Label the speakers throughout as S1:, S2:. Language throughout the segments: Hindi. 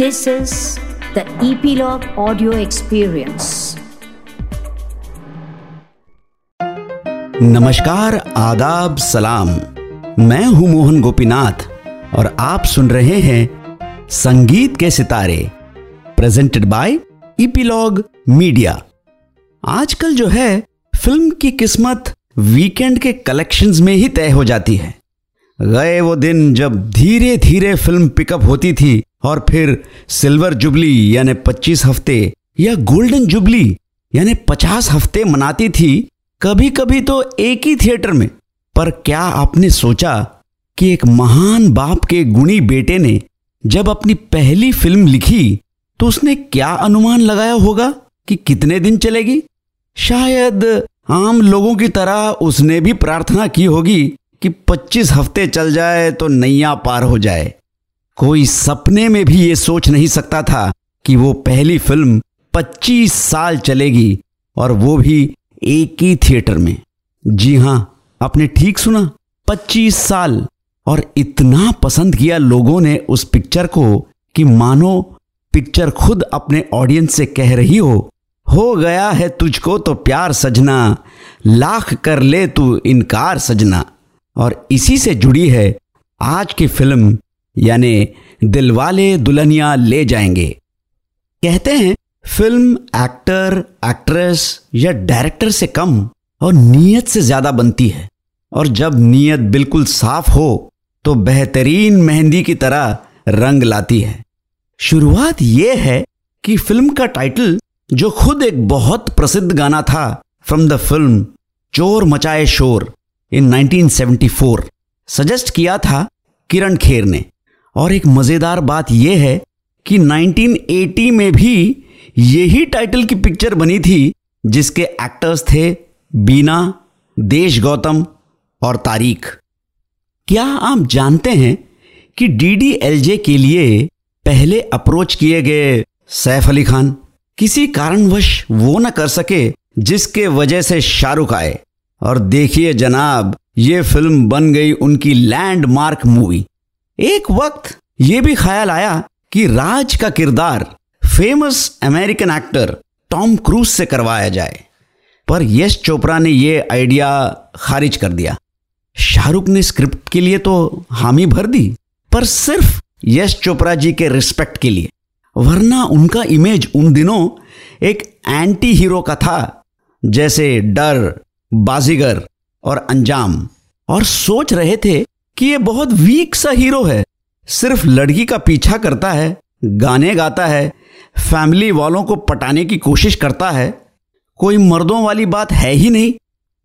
S1: This is the Epilogue Audio Experience.
S2: नमस्कार, आदाब, सलाम। मैं हूँ मोहन गोपीनाथ और आप सुन रहे हैं संगीत के सितारे प्रेजेंटेड बाय इपीलॉग मीडिया आजकल जो है, फ़िल्म की किस्मत वीकेंड के कलेक्शंस में ही तय हो जाती है। गए वो दिन जब धीरे धीरे फ़िल्म पिकअप होती थी और फिर सिल्वर जुबली, यानी 25 हफ़्ते, या गोल्डन जुबली, यानी 50 हफ़्ते मनाती थी कभी कभी तो एक ही थिएटर में। पर क्या आपने सोचा कि एक महान बाप के गुणी बेटे ने जब अपनी पहली फ़िल्म लिखी तो उसने क्या अनुमान लगाया होगा कि कितने दिन चलेगी? शायद आम लोगों की तरह उसने भी प्रार्थना की होगी कि 25 हफ़्ते चल जाए तो नैया पार हो जाए। कोई सपने में भी ये सोच नहीं सकता था कि वो पहली फ़िल्म 25 साल चलेगी और वो भी एक ही थिएटर में। जी हाँ, आपने ठीक सुना 25 साल। और इतना पसंद किया लोगों ने उस पिक्चर को कि मानो पिक्चर खुद अपने ऑडियंस से कह रही हो हो गया है तुझको तो प्यार सजना, लाख कर ले तू इनकार सजना। और इसी से जुड़ी है आज की फ़िल्म यानी दिलवाले दुल्हनिया ले जाएँगे। कहते हैं, फ़िल्म एक्टर, एक्ट्रेस या डायरेक्टर से कम और नीयत से ज़्यादा बनती है। और जब नीयत बिल्कुल साफ़ हो तो बेहतरीन मेहंदी की तरह रंग लाती है। शुरुआत यह है कि फ़िल्म का टाइटल जो खुद एक बहुत प्रसिद्ध गाना था फ्रॉम द फ़िल्म चोर मचाए शोर इन 1974 सजेस्ट किया था किरण खेर ने। और एक मज़ेदार बात यह है कि 1980 में भी यही टाइटल की पिक्चर बनी थी, जिसके एक्टर्स थे बीना, देश गौतम और तारीख क्या आप जानते हैं कि डी डी एल जे के लिए पहले अप्रोच किए गए सैफ अली खान? किसी कारणवश वो न कर सके, जिसके वजह से शाहरुख आए। और देखिए जनाब, ये फ़िल्म बन गई उनकी लैंडमार्क मूवी एक वक्त ये भी ख्याल आया कि राज का किरदार famous American actor Tom Cruise से करवाया जाए। पर यश चोपड़ा ने यह आइडिया खारिज कर दिया। शाहरुख ने स्क्रिप्ट के लिए तो हामी भर दी, पर सिर्फ़ यश चोपड़ा जी के रिस्पेक्ट के लिए। वरना उनका इमेज उन दिनों एक एंटी हीरो का था, जैसे डर, बाजीगर और अंजाम। और सोच रहे थे कि ये बहुत वीक सा हीरो है। सिर्फ़ लड़की का पीछा करता है, गाने गाता है, फैमिली वालों को पटाने की कोशिश करता है, कोई मर्दों वाली बात है ही नहीं,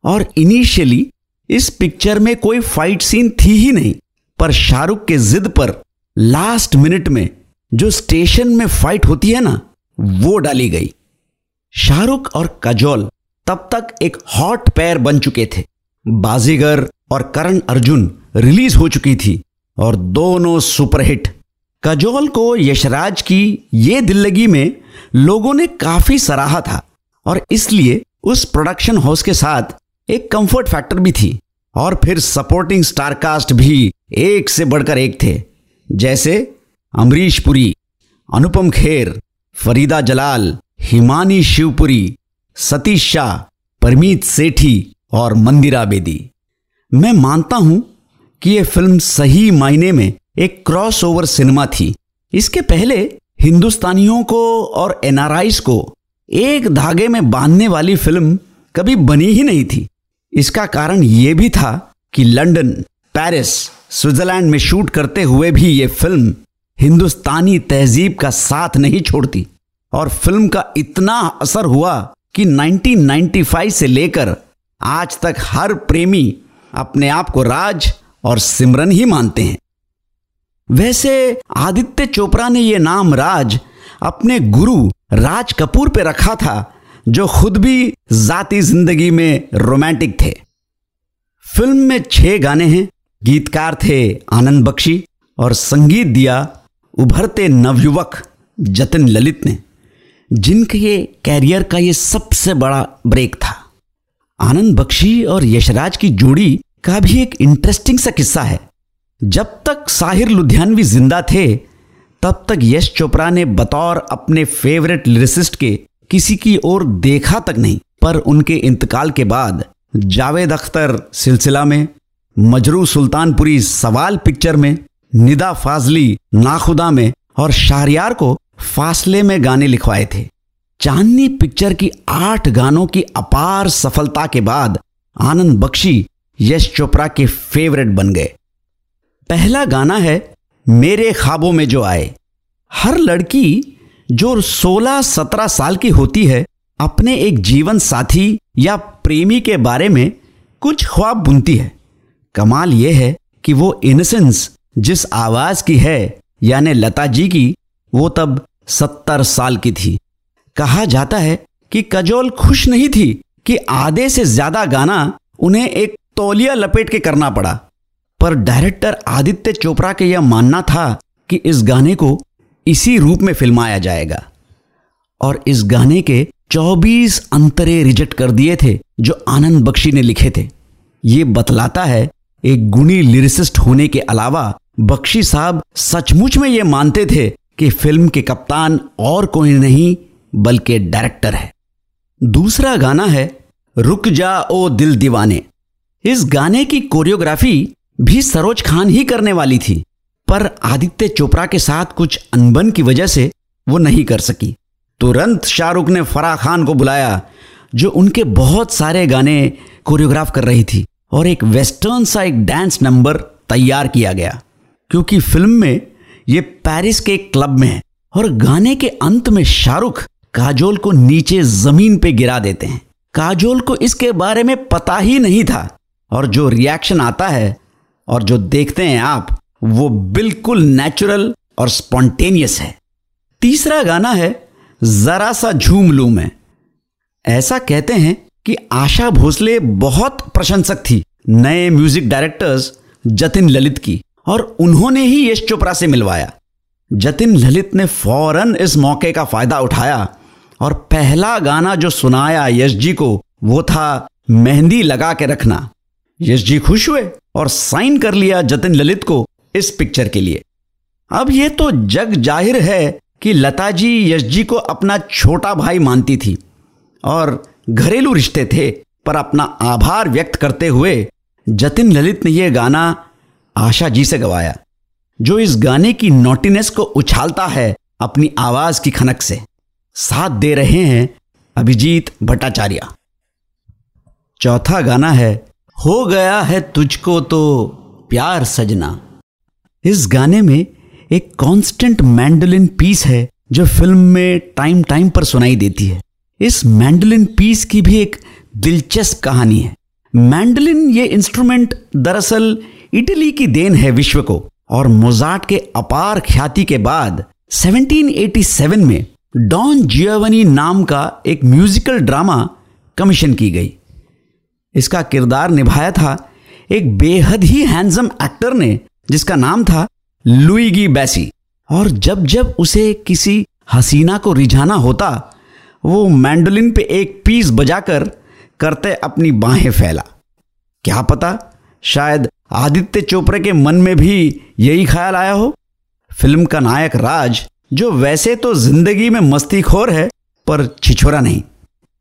S2: और इनिशियली इस पिक्चर में कोई फाइट सीन थी ही नहीं, पर शाहरुख के जिद पर लास्ट मिनट में जो स्टेशन में फाइट होती है ना, वो डाली गई। शाहरुख और कजोल तब तक एक हॉट पैर बन चुके थे। बाजीगर और करण अर्जुन रिलीज़ हो चुकी थी और दोनों सुपरहिट। कजोल को यशराज की ये दिल्लगी में लोगों ने काफ़ी सराहा था और इसलिए उस प्रोडक्शन हाउस के साथ एक कंफर्ट फैक्टर भी थी और फिर सपोर्टिंग स्टारकास्ट भी एक से बढ़कर एक थे। जैसे अमरीश पुरी, अनुपम खेर, फरीदा जलाल, हिमानी शिवपुरी, सतीश शाह, परमीत सेठी और मंदिरा बेदी। मैं मानता हूँ कि यह फ़िल्म सही मायने में एक क्रॉस ओवर सिनेमा थी। इसके पहले हिंदुस्तानियों को और एनआरआईस को एक धागे में बांधने वाली फ़िल्म कभी बनी ही नहीं थी। इसका कारण यह भी था कि लंदन, पेरिस, स्विट्जरलैंड में शूट करते हुए भी यह फ़िल्म हिंदुस्तानी तहजीब का साथ नहीं छोड़ती। और फ़िल्म का इतना असर हुआ कि 1995 से लेकर आज तक हर प्रेमी अपने आप को राज और सिमरन ही मानते हैं। वैसे आदित्य चोपड़ा ने यह नाम राज अपने गुरु राज कपूर पे रखा था, जो खुद भी जाती ज़िंदगी में रोमांटिक थे। फ़िल्म में छह गाने हैं, गीतकार थे आनंद बख्शी और संगीत दिया उभरते नवयुवक जतिन ललित ने, जिनके कैरियर का ये सबसे बड़ा ब्रेक था। आनंद बख्शी और यशराज की जोड़ी का भी एक इंटरेस्टिंग सा किस्सा है। जब तक साहिर लुधियानवी ज़िंदा थे, तब तक यश चोपड़ा ने बतौर अपने फेवरेट लिरिसिस्ट के किसी की ओर देखा तक नहीं, पर उनके इंतकाल के बाद जावेद अख्तर सिलसिला में, मजरू सुल्तानपुरी सवाल पिक्चर में, निदा फाजली नाखुदा में और शाहरियार को फासले में गाने लिखवाए थे। चांदनी पिक्चर की आठ गानों की अपार सफलता के बाद आनंद बख्शी, यश चोपड़ा के फेवरेट बन गए। पहला गाना है, मेरे ख्वाबों में जो आए। हर लड़की जो 16-17 साल की होती है, अपने एक जीवन साथी या प्रेमी के बारे में कुछ ख्वाब बुनती है। कमाल यह है कि वो इनसेंस जिस आवाज़ की है, यानी लता जी की, वो तब सत्तर साल की थी। कहा जाता है कि कजोल खुश नहीं थी कि आधे से ज़्यादा गाना उन्हें एक तौलिया लपेट के करना पड़ा। पर डायरेक्टर आदित्य चोपड़ा के यह मानना था कि इस गाने को इसी रूप में फिल्माया जाएगा। और इस गाने के 24 अंतरे रिजेक्ट कर दिए थे, जो आनंद बख्शी ने लिखे थे। ये बतलाता है, एक गुणी लिरिसिस्ट होने के अलावा बख्शी साहब सचमुच में ये मानते थे कि फ़िल्म के कप्तान और कोई नहीं बल्कि डायरेक्टर है। दूसरा गाना है, रुक जा ओ दिल दीवाने। इस गाने की कोरियोग्राफी भी सरोज खान ही करने वाली थी, पर आदित्य चोपड़ा के साथ कुछ अनबन की वजह से वो नहीं कर सकी। तुरंत शाहरुख ने फराह खान को बुलाया, जो उनके बहुत सारे गाने कोरियोग्राफ कर रही थी, और एक वेस्टर्न सा एक डांस नंबर तैयार किया गया, क्योंकि फ़िल्म में ये पेरिस के एक क्लब में है, और गाने के अंत में शाहरुख काजोल को नीचे ज़मीन पे गिरा देते हैं। काजोल को इसके बारे में पता ही नहीं था। और जो रिएक्शन आता है, और जो देखते हैं आप, वो बिल्कुल नेचुरल और स्पॉन्टेनियस है। तीसरा गाना है, जरा सा झूम लू मैं। ऐसा कहते हैं कि आशा भोसले बहुत प्रशंसक थी, नए म्यूज़िक डायरेक्टर्स जतिन ललित की, और उन्होंने ही यश चोपड़ा से मिलवाया। जतिन ललित ने फ़ौरन इस मौके का फ़ायदा उठाया और पहला गाना जो सुनाया यश जी को, वो था मेहंदी लगा के रखना। यश जी खुश हुए और साइन कर लिया जतिन ललित को इस पिक्चर के लिए। अब ये तो जग ज़ाहिर है कि लता जी यश जी को अपना छोटा भाई मानती थी और घरेलू रिश्ते थे, पर अपना आभार व्यक्त करते हुए जतिन ललित ने यह गाना आशा जी से गवाया, जो इस गाने की नोटिनेस को उछालता है अपनी आवाज़ की खनक से। साथ दे रहे हैं अभिजीत भट्टाचार्य। चौथा गाना है, हो गया है तुझको तो प्यार सजना। इस गाने में एक कांस्टेंट मैंडलिन पीस है, जो फ़िल्म में टाइम टाइम पर सुनाई देती है। इस मैंडलिन पीस की भी एक दिलचस्प कहानी है। मैंडलिन ये इंस्ट्रूमेंट दरअसल इटली की देन है विश्व को, और मोजार्ट के अपार ख्याति के बाद 1787 में डॉन जियावनी नाम का एक म्यूजिकल ड्रामा कमीशन की गई। इसका किरदार निभाया था एक बेहद ही हैंडसम एक्टर ने, जिसका नाम था लुईगी बैसी। और जब जब उसे किसी हसीना को रिझाना होता, वो मैंडोलिन पे एक पीस बजाकर करते अपनी बाहें फैला। क्या पता शायद आदित्य चोपड़े के मन में भी यही ख्याल आया हो? फ़िल्म का नायक राज जो वैसे तो ज़िंदगी में मस्ती खोर है, पर छिछोरा नहीं।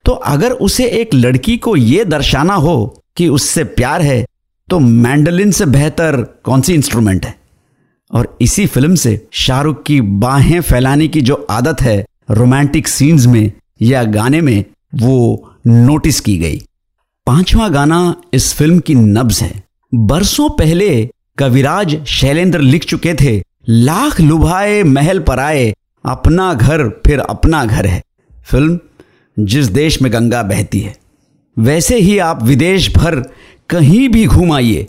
S2: तो अगर उसे एक लड़की को यह दर्शाना हो कि उससे प्यार है तो मैंडलिन से बेहतर कौन सी इंस्ट्रूमेंट है? और इसी फ़िल्म से शाहरुख की बाहें फैलाने की जो आदत है, रोमांटिक सीन्स में या गाने में, वो नोटिस की गई। पांचवा गाना इस फ़िल्म की नब्ज है। बरसों पहले कविराज शैलेंद्र लिख चुके थे लाख लुभाए, महल पर आए अपना घर फिर अपना घर है। फ़िल्म जिस देश में गंगा बहती है, वैसे ही आप विदेश भर कहीं भी घूम आइए,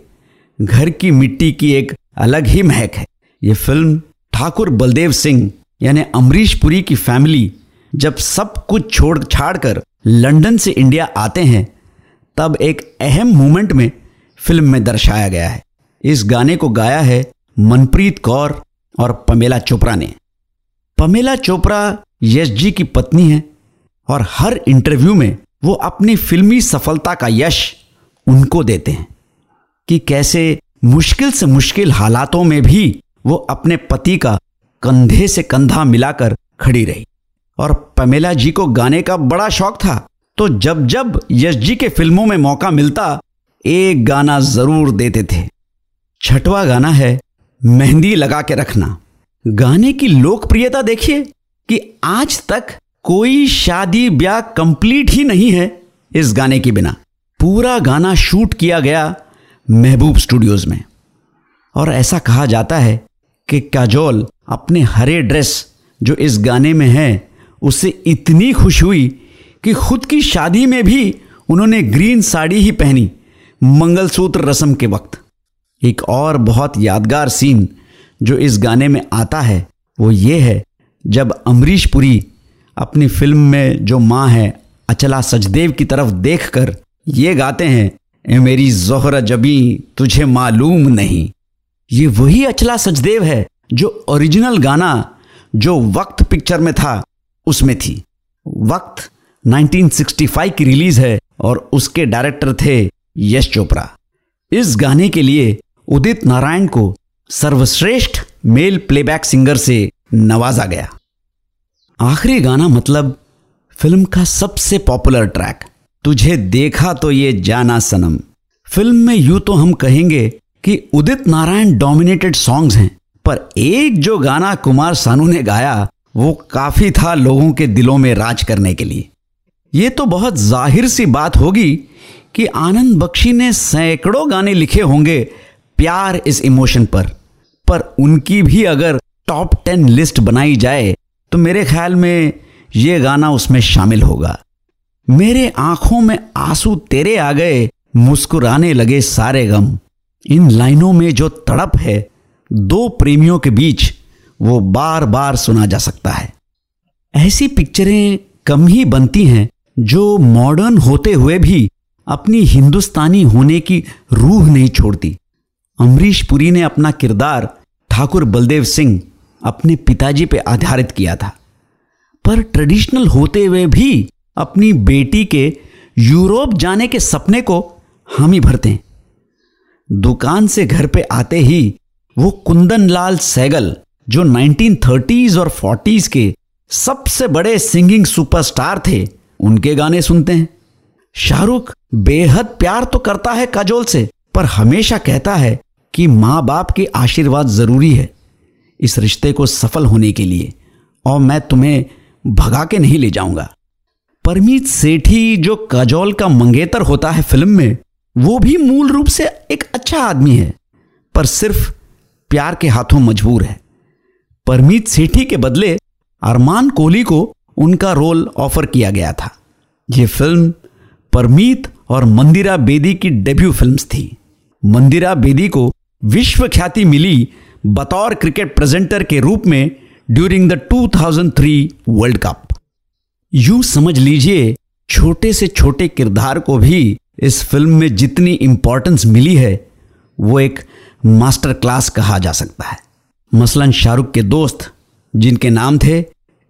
S2: घर की मिट्टी की एक अलग ही महक है। ये फ़िल्म ठाकुर बलदेव सिंह, यानी अमरीश पुरी की फैमिली, जब सब कुछ छोड़ छाड़ कर लंदन से इंडिया आते हैं, तब एक अहम मोमेंट में फ़िल्म में दर्शाया गया है। इस गाने को गाया है मनप्रीत कौर और पमेला चोपड़ा ने। पमेला चोपड़ा यश जी की पत्नी है और हर इंटरव्यू में वो अपनी फिल्मी सफलता का यश उनको देते हैं कि कैसे मुश्किल से मुश्किल हालातों में भी वो अपने पति का कंधे से कंधा मिलाकर खड़ी रही। और पमेला जी को गाने का बड़ा शौक था। तो जब जब यश जी के फ़िल्मों में मौका मिलता, एक गाना ज़रूर देते थे। छठवा गाना है मेहंदी लगा के रखना। गाने की लोकप्रियता देखिए कि आज तक कोई शादी ब्याह कंप्लीट ही नहीं है इस गाने के बिना। पूरा गाना शूट किया गया महबूब स्टूडियोज में। और ऐसा कहा जाता है कि काजोल अपने हरे ड्रेस जो इस गाने में है, उससे इतनी खुश हुई कि खुद की शादी में भी उन्होंने ग्रीन साड़ी ही पहनी, मंगलसूत्र रस्म के वक्त। एक और बहुत यादगार सीन जो इस गाने में आता है, वो ये है, जब अमरीश पुरी अपनी फ़िल्म में जो माँ है, अचला सचदेव की तरफ़ देखकर ये गाते हैं, ए मेरी जोहरा जबी तुझे मालूम नहीं। ये वही अचला सचदेव है, जो ओरिजिनल गाना जो वक्त पिक्चर में था, उसमें थी। वक्त 1965 की रिलीज़ है और उसके डायरेक्टर थे यश चोपड़ा। इस गाने के लिए उदित नारायण को सर्वश्रेष्ठ मेल प्लेबैक सिंगर से नवाजा गया। आखिरी गाना मतलब फ़िल्म का सबसे पॉपुलर ट्रैक। तुझे देखा तो ये जाना सनम। फ़िल्म में यूँ तो हम कहेंगे कि उदित नारायण डोमिनेटेड सॉन्ग्स हैं, पर एक जो गाना कुमार सानू ने गाया, वो काफ़ी था लोगों के दिलों में राज करने के लिए। ये तो बहुत ज़ाहिर सी बात होगी कि आनंद बख्शी ने सैकड़ों गाने लिखे होंगे प्यार इस इमोशन पर। पर उनकी भी अगर टॉप टेन लिस्ट बनाई जाए तो मेरे ख्याल में ये गाना उसमें शामिल होगा। मेरे आँखों में आँसू तेरे आ गए, मुस्कुराने लगे सारे गम। इन लाइनों में जो तड़प है, दो प्रेमियों के बीच, वो बार बार सुना जा सकता है। ऐसी पिक्चरें कम ही बनती हैं, जो मॉडर्न होते हुए भी अपनी हिंदुस्तानी होने की रूह नहीं छोड़ती। अमरीश पुरी ने अपना किरदार ठाकुर बलदेव सिंह अपने पिताजी पे आधारित किया था। पर ट्रेडिशनल होते हुए भी अपनी बेटी के यूरोप जाने के सपने को हम ही भरते हैं। दुकान से घर पे आते ही वो कुंदन लाल सैगल, जो 1930s और 40s के सबसे बड़े सिंगिंग सुपरस्टार थे, उनके गाने सुनते हैं। शाहरुख बेहद प्यार तो करता है काजोल से, पर हमेशा कहता है कि माँ बाप के आशीर्वाद ज़रूरी है इस रिश्ते को सफल होने के लिए और मैं तुम्हें भगा के नहीं ले जाऊँगा। परमीत सेठी जो काजोल का मंगेतर होता है फ़िल्म में, वो भी मूल रूप से एक अच्छा आदमी है, पर सिर्फ़ प्यार के हाथों मजबूर है। परमीत सेठी के बदले अरमान कोहली को उनका रोल ऑफ़र किया गया था। यह फ़िल्म परमीत और मंदिरा बेदी की डेब्यू फिल्म्स थी। मंदिरा बेदी को विश्व ख्याति मिली बतौर क्रिकेट प्रेजेंटर के रूप में ड्यूरिंग द 2003 वर्ल्ड कप। यूँ समझ लीजिए, छोटे से छोटे किरदार को भी इस फ़िल्म में जितनी इंपॉर्टेंस मिली है, वो एक मास्टर क्लास कहा जा सकता है। मसलन शाहरुख के दोस्त, जिनके नाम थे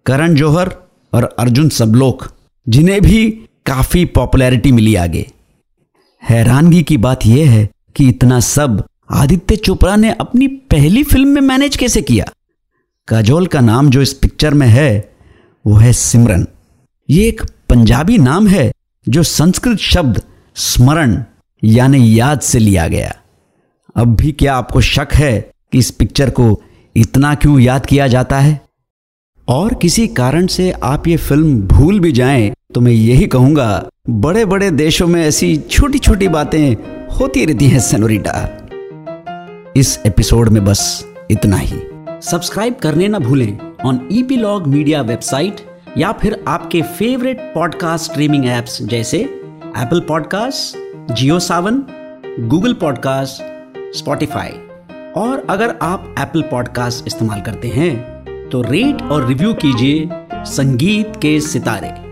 S2: करण जौहर और अर्जुन सबलोक, जिन्हें भी काफ़ी पॉपुलैरिटी मिली आगे। हैरानगी की बात यह है कि इतना सब आदित्य चोपड़ा ने अपनी पहली फ़िल्म में मैनेज कैसे किया? काजोल का नाम जो इस पिक्चर में है, वो है सिमरन। ये एक पंजाबी नाम है जो संस्कृत शब्द स्मरण, यानी याद से लिया गया। अब भी क्या आपको शक है कि इस पिक्चर को इतना क्यों याद किया जाता है? और किसी कारण से आप ये फ़िल्म भूल भी जाएँ तो मैं यही कहूँगा बड़े बड़े देशों में ऐसी छोटी छोटी बातें होती रहती हैं, सेनोरिटा। इस एपिसोड में बस इतना ही। सब्सक्राइब करने ना भूलें ऑन ईपीलॉग मीडिया वेबसाइट या फिर आपके फेवरेट पॉडकास्ट स्ट्रीमिंग एप्स जैसे Apple podcast Jio Saavn Google podcast Spotify और अगर आप एप्पल पॉडकास्ट इस्तेमाल करते हैं तो रेट और रिव्यू कीजिए संगीत के सितारे।